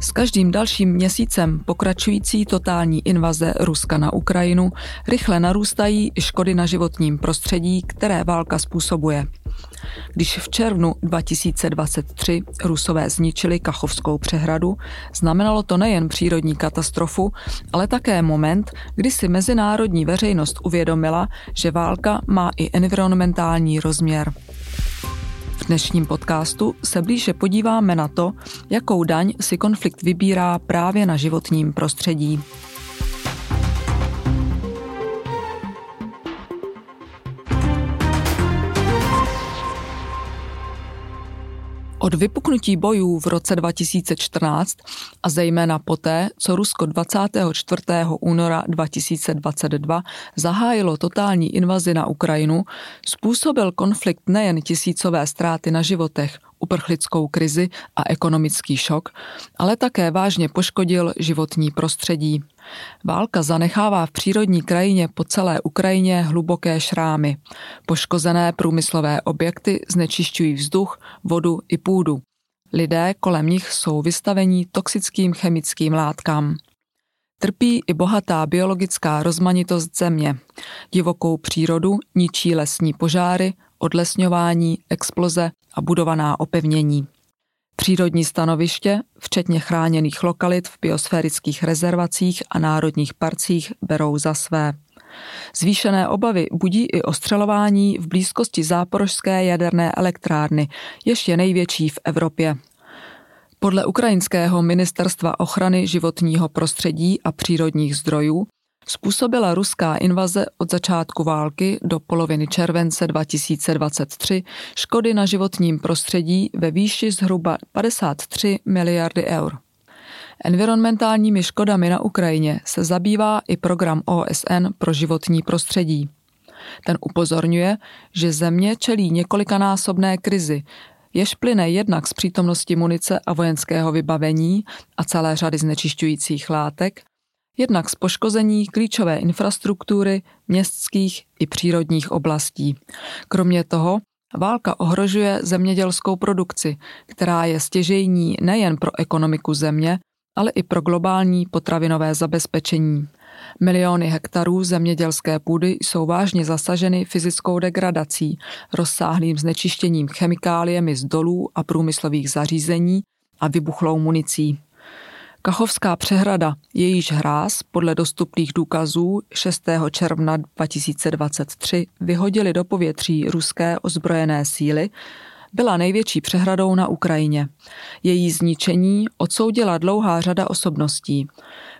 S každým dalším měsícem pokračující totální invaze Ruska na Ukrajinu rychle narůstají i škody na životním prostředí, které válka způsobuje. Když v červnu 2023 Rusové zničili Kachovskou přehradu, znamenalo to nejen přírodní katastrofu, ale také moment, kdy si mezinárodní veřejnost uvědomila, že válka má i environmentální rozměr dnešním podcastu se blíže podíváme na to, jakou daň si konflikt vybírá právě na životním prostředí. Od vypuknutí bojů v roce 2014 a zejména poté, co Rusko 24. února 2022 zahájilo totální invazi na Ukrajinu, způsobil konflikt nejen tisícové ztráty na životech, uprchlickou krizi a ekonomický šok, ale také vážně poškodil životní prostředí. Válka zanechává v přírodní krajině po celé Ukrajině hluboké šrámy. Poškozené průmyslové objekty znečišťují vzduch, vodu i půdu. Lidé kolem nich jsou vystavení toxickým chemickým látkám. Trpí i bohatá biologická rozmanitost země. Divokou přírodu ničí lesní požáry, odlesňování, exploze a budovaná opevnění. Přírodní stanoviště, včetně chráněných lokalit v biosférických rezervacích a národních parcích, berou za své. Zvýšené obavy budí i ostřelování v blízkosti záporožské jaderné elektrárny, jež je největší v Evropě. Podle ukrajinského ministerstva ochrany životního prostředí a přírodních zdrojů způsobila ruská invaze od začátku války do poloviny července 2023 škody na životním prostředí ve výši zhruba 53 miliardy eur. Environmentálními škodami na Ukrajině se zabývá i program OSN pro životní prostředí. Ten upozorňuje, že země čelí několikanásobné krizi, jež plyne jednak z přítomnosti munice a vojenského vybavení a celé řady znečišťujících látek, jednak z poškození klíčové infrastruktury městských i přírodních oblastí. Kromě toho válka ohrožuje zemědělskou produkci, která je stěžejní nejen pro ekonomiku země, ale i pro globální potravinové zabezpečení. Miliony hektarů zemědělské půdy jsou vážně zasaženy fyzickou degradací, rozsáhlým znečištěním chemikáliemi z dolů a průmyslových zařízení a vybuchlou municí. Kachovská přehrada, jejíž hráz podle dostupných důkazů 6. června 2023 vyhodili do povětří ruské ozbrojené síly, byla největší přehradou na Ukrajině. Její zničení odsoudila dlouhá řada osobností.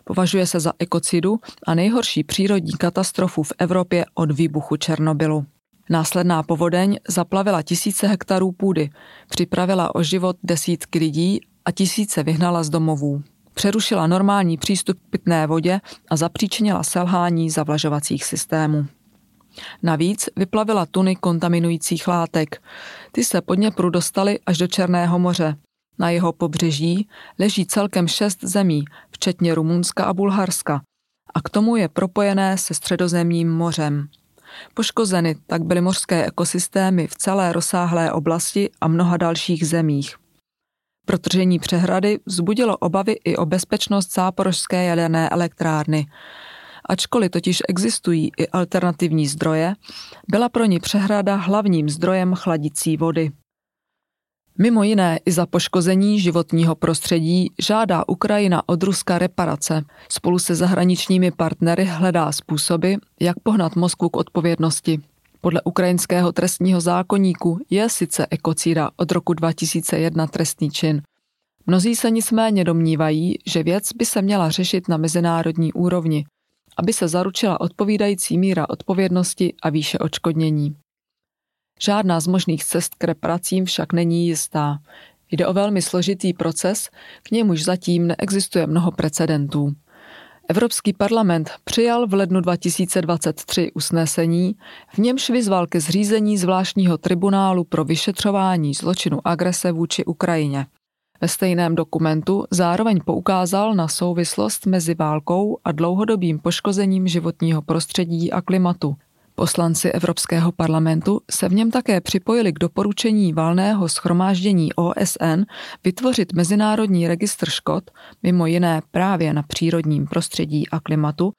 Považuje se za ekocidu a nejhorší přírodní katastrofu v Evropě od výbuchu Černobylu. Následná povodeň zaplavila tisíce hektarů půdy, připravila o život desítky lidí a tisíce vyhnala z domovů přerušila normální přístup k pitné vodě a zapříčinila selhání zavlažovacích systémů. Navíc vyplavila tuny kontaminujících látek. Ty se pod Dněpru dostaly až do Černého moře. Na jeho pobřeží leží celkem šest zemí, včetně Rumunska a Bulharska. A k tomu je propojené se středozemním mořem. Poškozeny tak byly mořské ekosystémy v celé rozsáhlé oblasti a mnoha dalších zemích. Protržení přehrady vzbudilo obavy i o bezpečnost záporožské jaderné elektrárny. Ačkoliv totiž existují i alternativní zdroje, byla pro ní přehrada hlavním zdrojem chladicí vody. Mimo jiné i za poškození životního prostředí žádá Ukrajina od Ruska reparace. Spolu se zahraničními partnery hledá způsoby, jak pohnat Moskvu k odpovědnosti. Podle ukrajinského trestního zákoníku je sice ekocída od roku 2001 trestný čin. Mnozí se nicméně domnívají, že věc by se měla řešit na mezinárodní úrovni, aby se zaručila odpovídající míra odpovědnosti a výše odškodnění. Žádná z možných cest k reparacím však není jistá. Jde o velmi složitý proces, k němuž zatím neexistuje mnoho precedentů. Evropský parlament přijal v lednu 2023 usnesení, v němž vyzval ke zřízení zvláštního tribunálu pro vyšetřování zločinu agrese vůči Ukrajině. Ve stejném dokumentu zároveň poukázal na souvislost mezi válkou a dlouhodobým poškozením životního prostředí a klimatu. Poslanci Evropského parlamentu se v něm také připojili k doporučení valného schromáždění OSN vytvořit Mezinárodní registr škod, mimo jiné právě na přírodním prostředí a klimatu,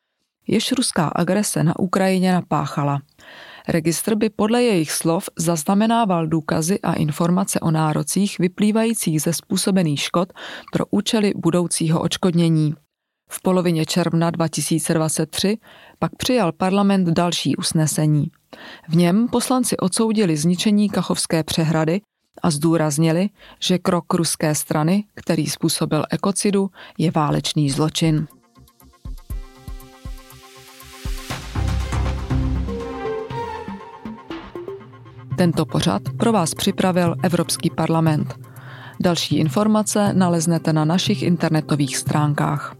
jež ruská agrese na Ukrajině napáchala. Registr by podle jejich slov zaznamenával důkazy a informace o nárocích vyplývajících ze způsobených škod pro účely budoucího očkodnění. V polovině června 2023 pak přijal parlament další usnesení. V něm poslanci odsoudili zničení Kachovské přehrady a zdůraznili, že krok ruské strany, který způsobil ekocidu, je válečný zločin. Tento pořad pro vás připravil Evropský parlament. Další informace naleznete na našich internetových stránkách.